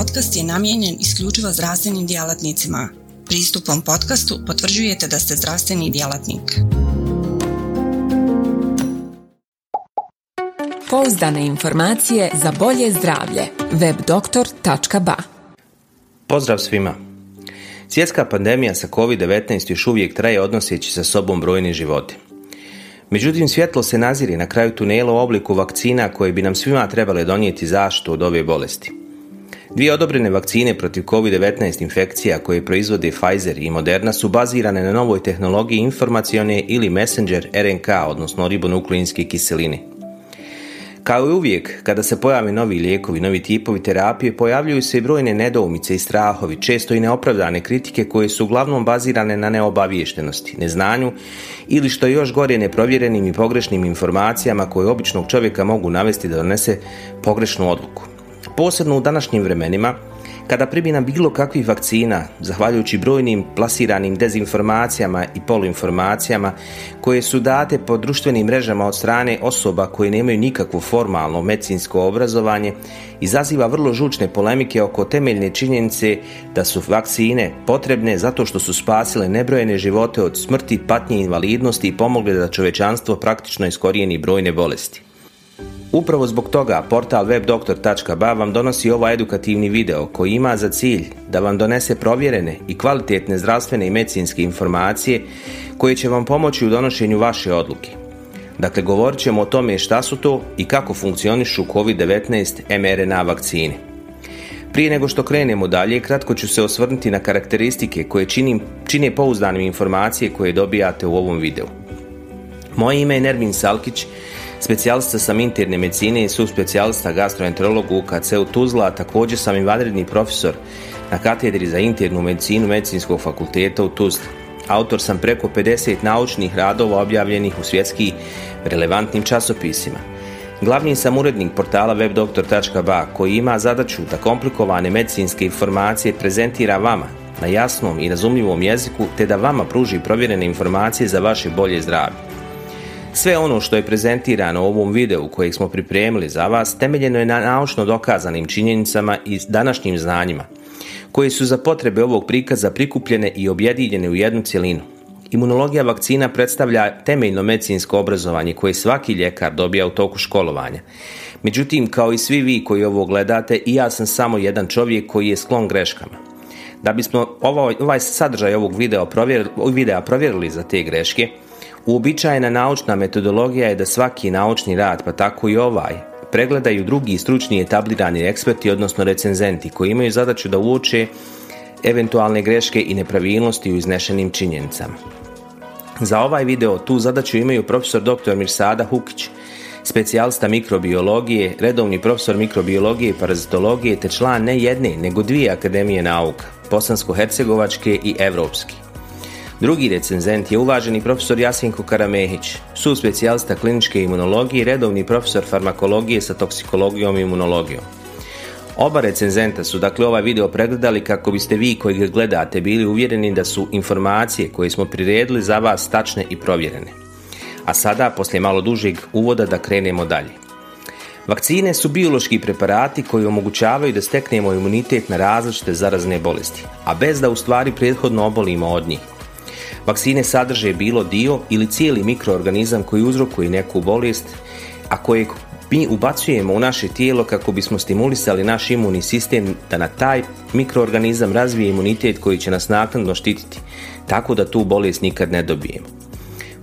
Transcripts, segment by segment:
podcast je namijenjen isključivo zdravstvenim djelatnicima. Pristupom podcastu potvrđujete da ste zdravstveni djelatnik. Pouzdane informacije za bolje zdravlje. webdoktor.ba Pozdrav svima! Svjetska pandemija sa COVID-19 još uvijek traje odnoseći sa sobom brojne živote. Međutim, svjetlo se naziri na kraju tunela u obliku vakcina koje bi nam svima trebale donijeti zaštitu od ove bolesti. Dvije odobrene vakcine protiv COVID-19 infekcija koje proizvode Pfizer i Moderna su bazirane na novoj tehnologiji informacione ili messenger RNK, odnosno ribonukleinske kiseline. Kao i uvijek, kada se pojave novi lijekovi, novi tipovi terapije, pojavljuju se i brojne nedoumice i strahovi, često i neopravdane kritike koje su uglavnom bazirane na neobaviještenosti, neznanju ili što je još gore neprovjerenim i pogrešnim informacijama koje običnog čovjeka mogu navesti da donese pogrešnu odluku. Posebno u današnjim vremenima, kada primjena bilo kakvih vakcina, zahvaljujući brojnim plasiranim dezinformacijama i poluinformacijama koje su date po društvenim mrežama od strane osoba koje nemaju nikakvo formalno medicinsko obrazovanje, izaziva vrlo žučne polemike oko temeljne činjenice da su vakcine potrebne zato što su spasile nebrojene živote od smrti, patnje invalidnosti i pomogle da čovečanstvo praktično iskorijeni brojne bolesti. Upravo zbog toga portal webdoktor.ba vam donosi ovaj edukativni video koji ima za cilj da vam donese provjerene i kvalitetne zdravstvene i medicinske informacije koje će vam pomoći u donošenju vaše odluke. Dakle, govorit ćemo o tome šta su to i kako funkcionišu COVID-19 mRNA vakcine. Prije nego što krenemo dalje, kratko ću se osvrnuti na karakteristike koje činim, čine pouzdanim informacije koje dobijate u ovom videu. Moje ime je Nermin Salkić, specijalista sam interne medicine i subspecijalista gastroenterolog u UKC u Tuzla, a također sam i vanredni profesor na katedri za internu medicinu Medicinskog fakulteta u Tuzli. Autor sam preko 50 naučnih radova objavljenih u svjetski relevantnim časopisima. Glavni sam urednik portala webdoktor.ba koji ima zadaću da komplikovane medicinske informacije prezentira vama na jasnom i razumljivom jeziku te da vama pruži provjerene informacije za vaše bolje zdravlje. Sve ono što je prezentirano u ovom videu kojeg smo pripremili za vas temeljeno je na naučno dokazanim činjenicama i današnjim znanjima, koje su za potrebe ovog prikaza prikupljene i objedinjene u jednu cjelinu. Imunologija vakcina predstavlja temeljno medicinsko obrazovanje koje svaki ljekar dobija u toku školovanja. Međutim, kao i svi vi koji ovo gledate, i ja sam samo jedan čovjek koji je sklon greškama. Da bismo ovaj, ovaj sadržaj ovog videa provjerili, videa provjerili za te greške, Uobičajena naučna metodologija je da svaki naučni rad, pa tako i ovaj, pregledaju drugi stručni etablirani eksperti, odnosno recenzenti, koji imaju zadaću da uoče eventualne greške i nepravilnosti u iznešenim činjenicama. Za ovaj video tu zadaću imaju profesor dr. Mirsada Hukić, specijalista mikrobiologije, redovni profesor mikrobiologije i parazitologije te član ne jedne, nego dvije akademije nauka, bosansko-hercegovačke i evropski. Drugi recenzent je uvaženi profesor Jasinko Karamehić, su specijalista kliničke imunologije i redovni profesor farmakologije sa toksikologijom i imunologijom. Oba recenzenta su dakle ovaj video pregledali kako biste vi koji ga gledate bili uvjereni da su informacije koje smo priredili za vas tačne i provjerene. A sada, poslije malo dužeg uvoda, da krenemo dalje. Vakcine su biološki preparati koji omogućavaju da steknemo imunitet na različite zarazne bolesti, a bez da u stvari prethodno obolimo od njih. Vakcine sadrže bilo dio ili cijeli mikroorganizam koji uzrokuje neku bolest, a kojeg mi ubacujemo u naše tijelo kako bismo stimulisali naš imunni sistem da na taj mikroorganizam razvije imunitet koji će nas naknadno štititi, tako da tu bolest nikad ne dobijemo.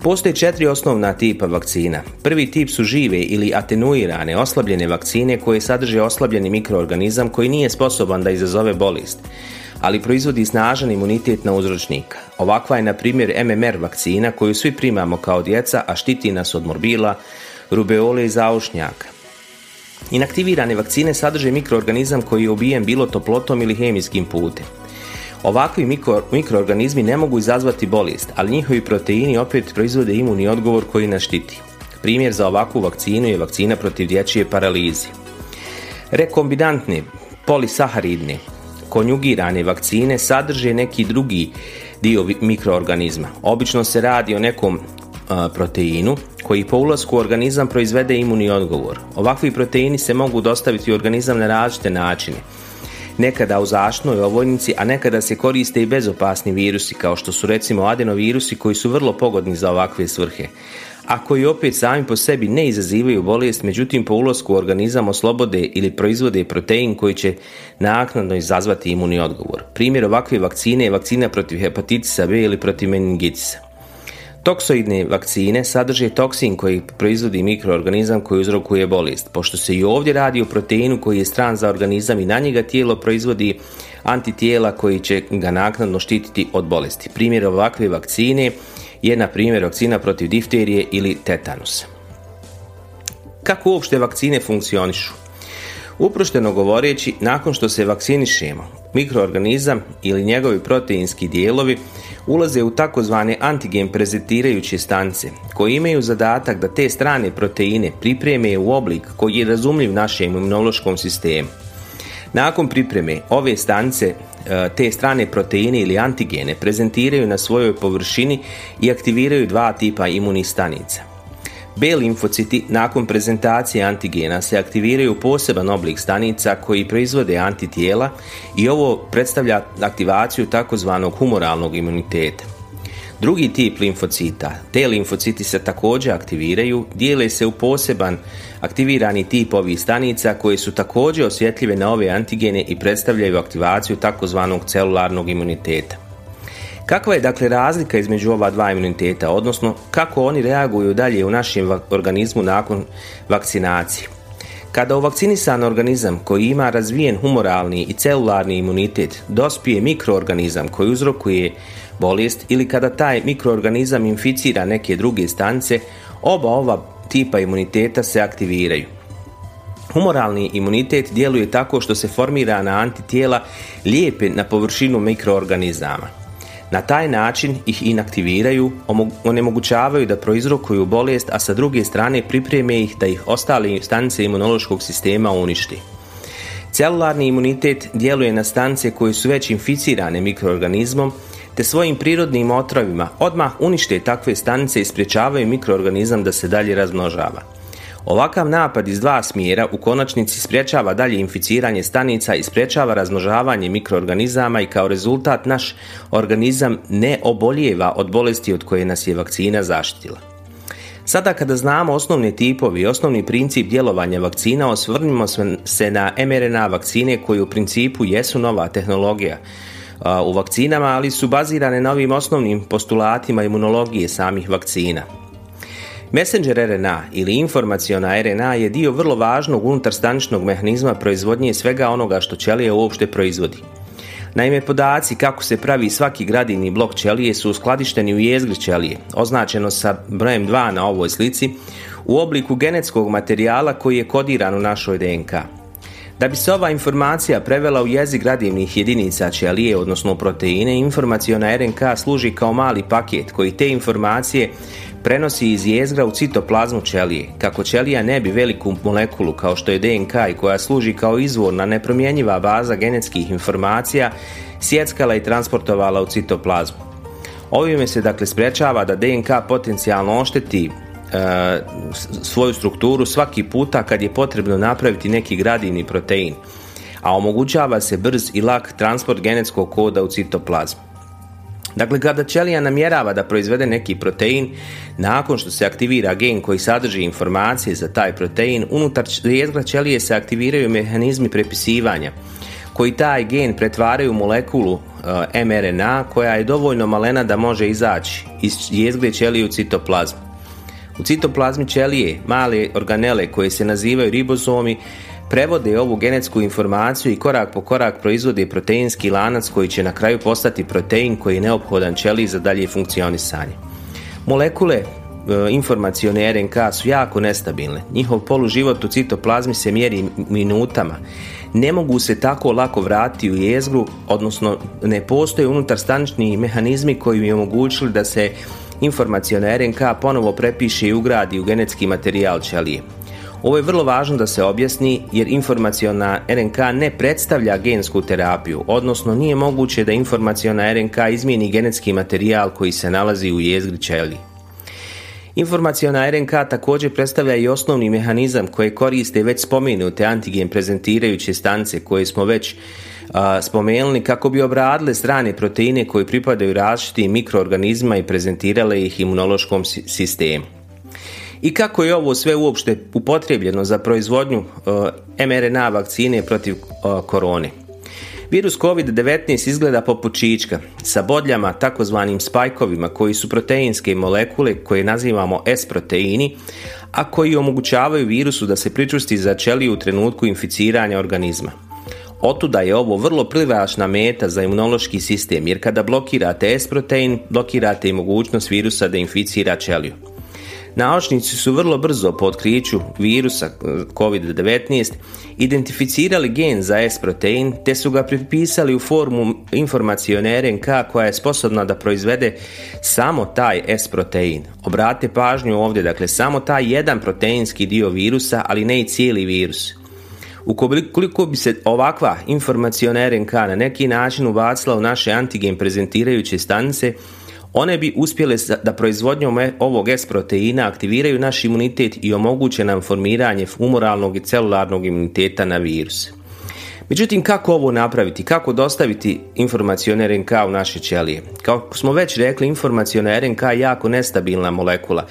Postoje četiri osnovna tipa vakcina. Prvi tip su žive ili atenuirane, oslabljene vakcine koje sadrže oslabljeni mikroorganizam koji nije sposoban da izazove bolest ali proizvodi snažan imunitet na uzročnika. Ovakva je, na primjer, MMR vakcina koju svi primamo kao djeca, a štiti nas od morbila, rubeole i zaušnjaka. Inaktivirane vakcine sadrže mikroorganizam koji je ubijen bilo toplotom ili hemijskim putem. Ovakvi mikro, mikroorganizmi ne mogu izazvati bolest, ali njihovi proteini opet proizvode imunni odgovor koji nas štiti. Primjer za ovakvu vakcinu je vakcina protiv dječje paralize. Rekombinantne polisaharidne konjugirane vakcine sadrže neki drugi dio mikroorganizma. Obično se radi o nekom proteinu koji po ulasku u organizam proizvede imunni odgovor. Ovakvi proteini se mogu dostaviti u organizam na različite načine. nekada u zaštnoj ovojnici, a nekada se koriste i bezopasni virusi, kao što su recimo adenovirusi koji su vrlo pogodni za ovakve svrhe a koji opet sami po sebi ne izazivaju bolest, međutim po ulasku u organizam oslobode ili proizvode protein koji će naknadno izazvati imunni odgovor. Primjer ovakve vakcine je vakcina protiv hepatitisa B ili protiv meningitisa. Toksoidne vakcine sadrže toksin koji proizvodi mikroorganizam koji uzrokuje bolest. Pošto se i ovdje radi o proteinu koji je stran za organizam i na njega tijelo proizvodi antitijela koji će ga naknadno štititi od bolesti. Primjer ovakve vakcine je na primjer vakcina protiv difterije ili tetanusa. Kako uopšte vakcine funkcionišu? Uprošteno govoreći, nakon što se vakcinišemo, mikroorganizam ili njegovi proteinski dijelovi ulaze u takozvane antigen prezentirajuće stanice, koji imaju zadatak da te strane proteine pripreme u oblik koji je razumljiv našem imunološkom sistemu. Nakon pripreme ove stanice e, te strane proteine ili antigene prezentiraju na svojoj površini i aktiviraju dva tipa imunih stanica. B limfociti nakon prezentacije antigena se aktiviraju poseban oblik stanica koji proizvode antitijela i ovo predstavlja aktivaciju takozvanog humoralnog imuniteta. Drugi tip limfocita, te limfociti se također aktiviraju, dijele se u poseban aktivirani tip ovih stanica koje su također osjetljive na ove antigene i predstavljaju aktivaciju takozvanog celularnog imuniteta. Kakva je dakle razlika između ova dva imuniteta, odnosno kako oni reaguju dalje u našem organizmu nakon vakcinacije? Kada u organizam koji ima razvijen humoralni i celularni imunitet dospije mikroorganizam koji uzrokuje bolest ili kada taj mikroorganizam inficira neke druge stanice, oba ova tipa imuniteta se aktiviraju. Humoralni imunitet djeluje tako što se formira na antitijela lijepe na površinu mikroorganizama. Na taj način ih inaktiviraju, onemogućavaju da proizrokuju bolest, a sa druge strane pripreme ih da ih ostale stanice imunološkog sistema uništi. Celularni imunitet djeluje na stanice koje su već inficirane mikroorganizmom, te svojim prirodnim otrovima odmah unište takve stanice i spriječavaju mikroorganizam da se dalje razmnožava. Ovakav napad iz dva smjera u konačnici sprječava dalje inficiranje stanica i sprječava razmnožavanje mikroorganizama i kao rezultat naš organizam ne obolijeva od bolesti od koje nas je vakcina zaštitila. Sada kada znamo osnovni tipovi i osnovni princip djelovanja vakcina, osvrnimo se na mRNA vakcine koji u principu jesu nova tehnologija u vakcinama, ali su bazirane na ovim osnovnim postulatima imunologije samih vakcina. Messenger RNA ili informaciona RNA je dio vrlo važnog unutarstaničnog mehanizma proizvodnje svega onoga što ćelija uopšte proizvodi. Naime, podaci kako se pravi svaki gradivni blok ćelije su uskladišteni u jezgri ćelije, označeno sa brojem 2 na ovoj slici, u obliku genetskog materijala koji je kodiran u našoj DNK. Da bi se ova informacija prevela u jezik gradivnih jedinica ćelije, odnosno proteine, informaciona RNK služi kao mali paket koji te informacije prenosi iz jezgra u citoplazmu ćelije, kako ćelija ne bi veliku molekulu kao što je DNK i koja služi kao izvorna nepromjenjiva baza genetskih informacija sjeckala i transportovala u citoplazmu. Ovime se dakle sprečava da DNK potencijalno ošteti svoju strukturu svaki puta kad je potrebno napraviti neki gradivni protein, a omogućava se brz i lak transport genetskog koda u citoplazmu. Dakle, kada ćelija namjerava da proizvede neki protein, nakon što se aktivira gen koji sadrži informacije za taj protein, unutar jezgra ćelije se aktiviraju mehanizmi prepisivanja, koji taj gen pretvaraju u molekulu e, mRNA koja je dovoljno malena da može izaći iz jezgre ćelije u citoplazmu. U citoplazmi ćelije male organele koje se nazivaju ribozomi prevode ovu genetsku informaciju i korak po korak proizvode proteinski lanac koji će na kraju postati protein koji je neophodan ćeliji za dalje funkcionisanje. Molekule e, informacione RNK su jako nestabilne. Njihov poluživot u citoplazmi se mjeri minutama. Ne mogu se tako lako vratiti u jezgru, odnosno ne postoje unutar stanični mehanizmi koji bi omogućili da se informaciona RNK ponovo prepiše i ugradi u genetski materijal ćelije. Ovo je vrlo važno da se objasni jer informaciona RNK ne predstavlja gensku terapiju, odnosno nije moguće da informaciona RNK izmijeni genetski materijal koji se nalazi u jezgri ćelije. Informacijona RNK također predstavlja i osnovni mehanizam koje koriste već spomenute antigen prezentirajuće stance koje smo već spomenuli kako bi obradile strane proteine koje pripadaju različitim mikroorganizmima i prezentirale ih imunološkom sistemu. I kako je ovo sve uopšte upotrebljeno za proizvodnju mRNA vakcine protiv korone? Virus COVID-19 izgleda poput čička sa bodljama takozvanim spajkovima koji su proteinske molekule koje nazivamo S-proteini, a koji omogućavaju virusu da se pričusti za ćeliju u trenutku inficiranja organizma. Otuda je ovo vrlo privlačna meta za imunološki sistem, jer kada blokirate S-protein, blokirate i mogućnost virusa da inficira ćeliju. Naučnici su vrlo brzo po otkriću virusa eh, COVID-19 identificirali gen za S-protein te su ga pripisali u formu informacione RNK koja je sposobna da proizvede samo taj S-protein. Obrate pažnju ovdje, dakle samo taj jedan proteinski dio virusa, ali ne i cijeli virus. Ukoliko bi se ovakva informaciona RNK na neki način ubacila u naše antigen prezentirajuće stanice, one bi uspjele da proizvodnjom e, ovog S-proteina aktiviraju naš imunitet i omoguće nam formiranje humoralnog i celularnog imuniteta na virus. Međutim, kako ovo napraviti? Kako dostaviti informacione RNK u naše ćelije? Kao smo već rekli, informaciona RNK je jako nestabilna molekula.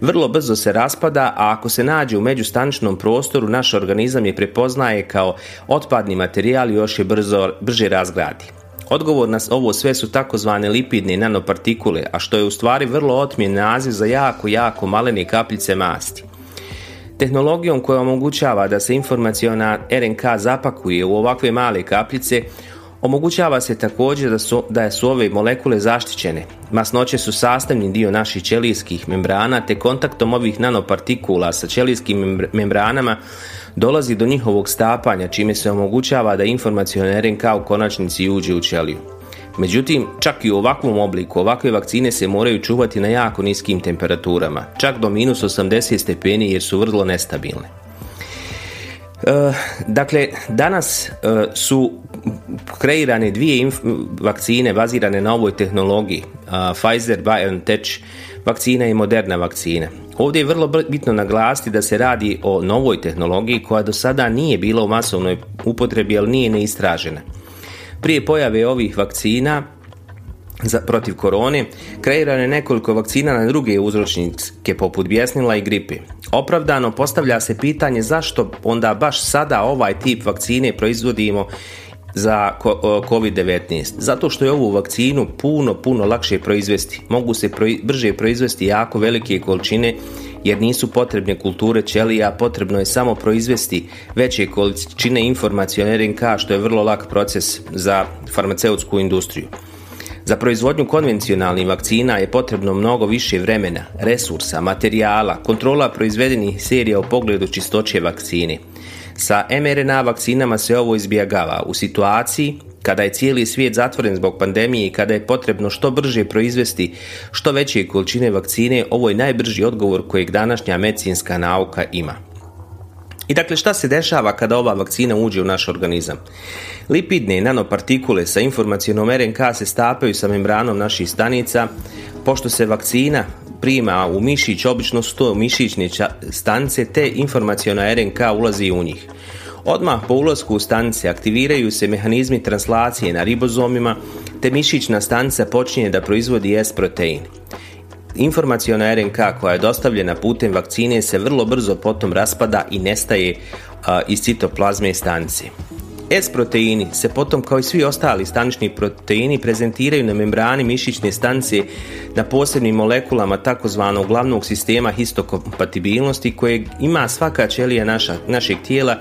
Vrlo brzo se raspada, a ako se nađe u međustaničnom prostoru, naš organizam je prepoznaje kao otpadni materijal i još je brzo, brže razgradi. Odgovor na ovo sve su takozvane lipidne nanopartikule, a što je u stvari vrlo otmjen naziv za jako, jako malene kapljice masti. Tehnologijom koja omogućava da se informacijona RNK zapakuje u ovakve male kapljice, omogućava se također da su, da su ove molekule zaštićene. Masnoće su sastavni dio naših ćelijskih membrana, te kontaktom ovih nanopartikula sa ćelijskim membranama dolazi do njihovog stapanja, čime se omogućava da informacijon RNK u konačnici uđe u ćeliju. Međutim, čak i u ovakvom obliku ovakve vakcine se moraju čuvati na jako niskim temperaturama, čak do minus 80 stepeni jer su vrlo nestabilne. E, dakle, danas e, su kreirane dvije vakcine bazirane na ovoj tehnologiji, Pfizer BioNTech vakcina i Moderna vakcina. Ovdje je vrlo bitno naglasiti da se radi o novoj tehnologiji koja do sada nije bila u masovnoj upotrebi, ali nije neistražena. Prije pojave ovih vakcina za, protiv korone, kreirano je nekoliko vakcina na druge uzročnike poput bjesnila i gripe. Opravdano postavlja se pitanje zašto onda baš sada ovaj tip vakcine proizvodimo za COVID-19. Zato što je ovu vakcinu puno, puno lakše proizvesti. Mogu se brže proizvesti jako velike količine jer nisu potrebne kulture ćelija, potrebno je samo proizvesti veće količine informacijone RNK što je vrlo lak proces za farmaceutsku industriju. Za proizvodnju konvencionalnih vakcina je potrebno mnogo više vremena, resursa, materijala, kontrola proizvedenih serija u pogledu čistoće vakcine. Sa mRNA vakcinama se ovo izbjegava u situaciji kada je cijeli svijet zatvoren zbog pandemije i kada je potrebno što brže proizvesti što veće količine vakcine, ovo je najbrži odgovor kojeg današnja medicinska nauka ima. I dakle šta se dešava kada ova vakcina uđe u naš organizam? Lipidne nanopartikule sa informacijom RNK se stapaju sa membranom naših stanica, pošto se vakcina prima u mišić, obično su to mišićne stanice, te informacijona RNK ulazi u njih. Odmah po ulasku u stanice aktiviraju se mehanizmi translacije na ribozomima, te mišićna stanica počinje da proizvodi S-protein. Informacijona RNK koja je dostavljena putem vakcine se vrlo brzo potom raspada i nestaje iz citoplazme stanice. S-proteini se potom kao i svi ostali stanični proteini prezentiraju na membrani mišićne stanice na posebnim molekulama takozvanog glavnog sistema histokompatibilnosti koje ima svaka ćelija naša, našeg tijela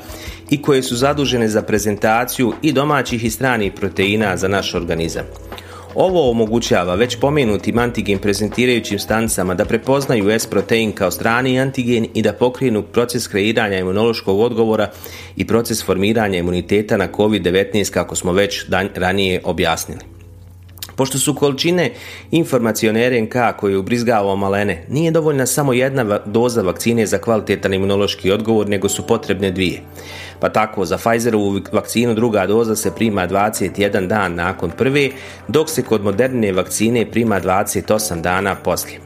i koje su zadužene za prezentaciju i domaćih i stranih proteina za naš organizam. Ovo omogućava već pomenutim antigen prezentirajućim stanicama da prepoznaju S-protein kao strani antigen i da pokrenu proces kreiranja imunološkog odgovora i proces formiranja imuniteta na COVID-19 kako smo već ranije objasnili. Pošto su količine informacione RNK koje ubrizgava malene, nije dovoljna samo jedna doza vakcine za kvalitetan imunološki odgovor, nego su potrebne dvije. Pa tako, za Pfizerovu vakcinu druga doza se prima 21 dan nakon prve, dok se kod moderne vakcine prima 28 dana poslije.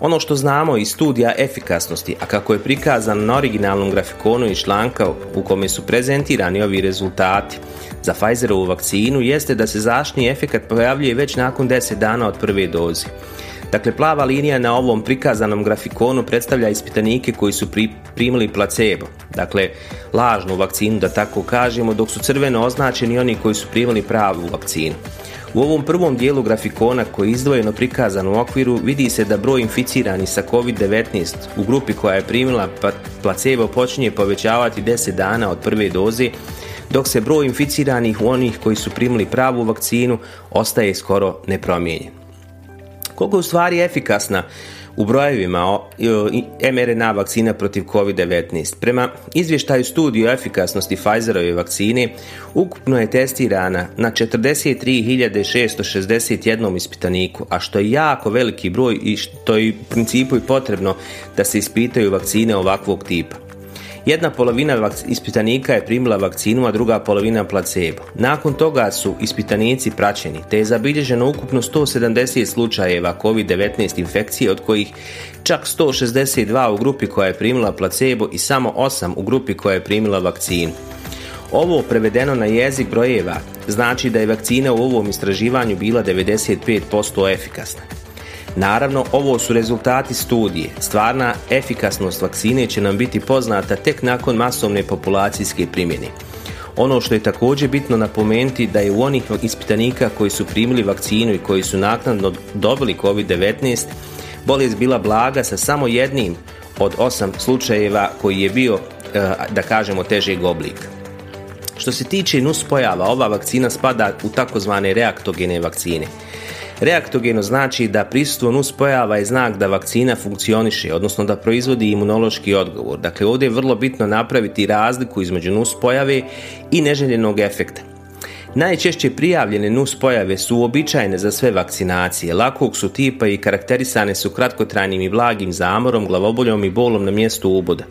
Ono što znamo iz studija efikasnosti, a kako je prikazan na originalnom grafikonu iz članka u kome su prezentirani ovi rezultati za Pfizerovu vakcinu, jeste da se zaštitni efekat pojavljuje već nakon 10 dana od prve doze. Dakle, plava linija na ovom prikazanom grafikonu predstavlja ispitanike koji su primili placebo, dakle, lažnu vakcinu da tako kažemo, dok su crveno označeni oni koji su primili pravu vakcinu. U ovom prvom dijelu grafikona koji je izdvojeno prikazan u okviru vidi se da broj inficiranih sa COVID-19 u grupi koja je primila pa- placebo počinje povećavati 10 dana od prve doze, dok se broj inficiranih u onih koji su primili pravu vakcinu ostaje skoro nepromijenjen. Koliko je u stvari efikasna u brojevima mRNA vakcina protiv COVID-19. Prema izvještaju studiju efikasnosti Pfizerove vakcine, ukupno je testirana na 43.661 ispitaniku, a što je jako veliki broj i što je u principu i potrebno da se ispitaju vakcine ovakvog tipa. Jedna polovina ispitanika je primila vakcinu, a druga polovina placebo. Nakon toga su ispitanici praćeni, te je zabilježeno ukupno 170 slučajeva COVID-19 infekcije, od kojih čak 162 u grupi koja je primila placebo i samo 8 u grupi koja je primila vakcinu. Ovo prevedeno na jezik brojeva znači da je vakcina u ovom istraživanju bila 95% efikasna. Naravno, ovo su rezultati studije. Stvarna efikasnost vakcine će nam biti poznata tek nakon masovne populacijske primjene. Ono što je također bitno napomenuti da je u onih ispitanika koji su primili vakcinu i koji su naknadno dobili COVID-19 bolest bila blaga sa samo jednim od osam slučajeva koji je bio, eh, da kažemo, težeg oblika. Što se tiče nuspojava, ova vakcina spada u takozvane reaktogene vakcine. Reaktogeno znači da prisustvo nuspojava je znak da vakcina funkcioniše, odnosno da proizvodi imunološki odgovor. Dakle, ovdje je vrlo bitno napraviti razliku između nuspojave i neželjenog efekta. Najčešće prijavljene nuspojave su uobičajene za sve vakcinacije, lakog su tipa i karakterisane su kratkotrajnim i blagim zamorom, glavoboljom i bolom na mjestu uboda.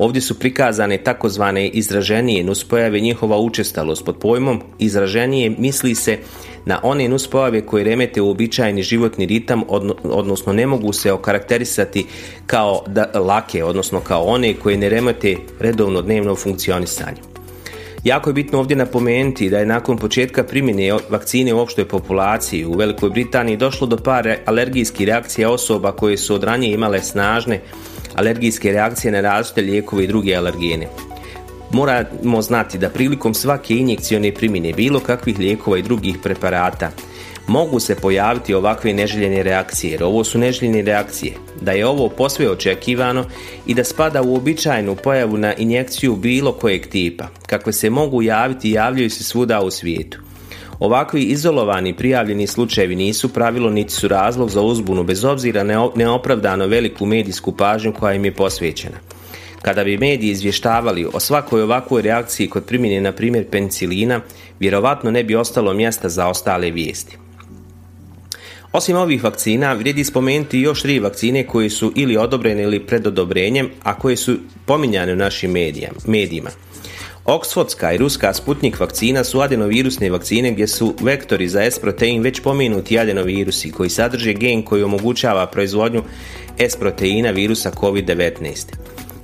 Ovdje su prikazane takozvane izraženije nuspojave njihova učestalost. Pod pojmom izraženije misli se na one nuspojave koje remete uobičajeni životni ritam, odnosno ne mogu se okarakterisati kao da, lake, odnosno kao one koje ne remete redovno dnevno funkcionisanje. Jako je bitno ovdje napomenuti da je nakon početka primjene vakcine u opštoj populaciji u Velikoj Britaniji došlo do par alergijskih reakcija osoba koje su od ranije imale snažne alergijske reakcije na različite lijekove i druge alergene. Moramo znati da prilikom svake injekcione primjene bilo kakvih lijekova i drugih preparata mogu se pojaviti ovakve neželjene reakcije, jer ovo su neželjene reakcije, da je ovo posve očekivano i da spada u običajnu pojavu na injekciju bilo kojeg tipa, kakve se mogu javiti i javljaju se svuda u svijetu. Ovakvi izolovani prijavljeni slučajevi nisu pravilo niti su razlog za uzbunu bez obzira na neopravdano veliku medijsku pažnju koja im je posvećena. Kada bi mediji izvještavali o svakoj ovakvoj reakciji kod primjene na primjer penicilina, vjerovatno ne bi ostalo mjesta za ostale vijesti. Osim ovih vakcina, vrijedi spomenuti još tri vakcine koje su ili odobrene ili pred odobrenjem, a koje su pominjane u našim medijima. Oksfordska i ruska Sputnik vakcina su adenovirusne vakcine gdje su vektori za S-protein već pomenuti adenovirusi koji sadrže gen koji omogućava proizvodnju S-proteina virusa COVID-19.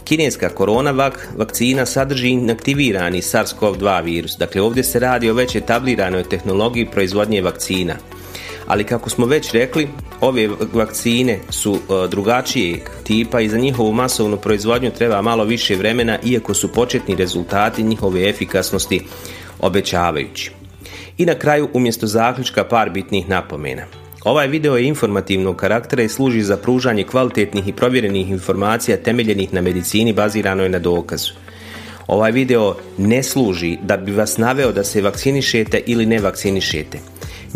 Kineska koronavac vakcina sadrži inaktivirani SARS-CoV-2 virus, dakle ovdje se radi o već etabliranoj tehnologiji proizvodnje vakcina – ali kako smo već rekli, ove vakcine su e, drugačije tipa i za njihovu masovnu proizvodnju treba malo više vremena iako su početni rezultati njihove efikasnosti obećavajući. I na kraju umjesto zaključka par bitnih napomena. Ovaj video je informativnog karaktera i služi za pružanje kvalitetnih i provjerenih informacija temeljenih na medicini baziranoj na dokazu. Ovaj video ne služi da bi vas naveo da se vakcinišete ili ne vakcinišete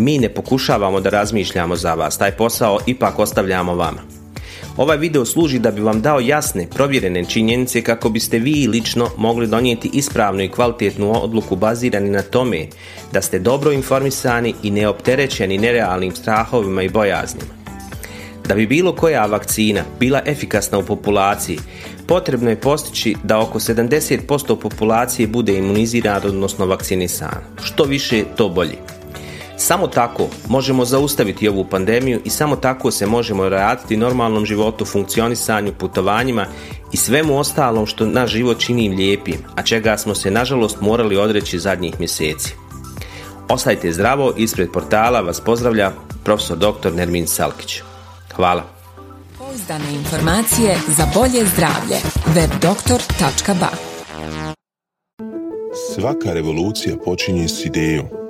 mi ne pokušavamo da razmišljamo za vas, taj posao ipak ostavljamo vama. Ovaj video služi da bi vam dao jasne, provjerene činjenice kako biste vi lično mogli donijeti ispravnu i kvalitetnu odluku bazirani na tome da ste dobro informisani i neopterećeni nerealnim strahovima i bojaznima. Da bi bilo koja vakcina bila efikasna u populaciji, potrebno je postići da oko 70% populacije bude imunizirana, odnosno vakcinisana. Što više, to bolje. Samo tako možemo zaustaviti ovu pandemiju i samo tako se možemo vratiti normalnom životu, funkcionisanju, putovanjima i svemu ostalom što naš život čini lijepim, a čega smo se nažalost morali odreći zadnjih mjeseci. Ostajte zdravo, ispred portala vas pozdravlja profesor dr. Nermin Salkić. Hvala. Pouzdane informacije za bolje zdravlje. webdoktor.ba Svaka revolucija počinje s idejom.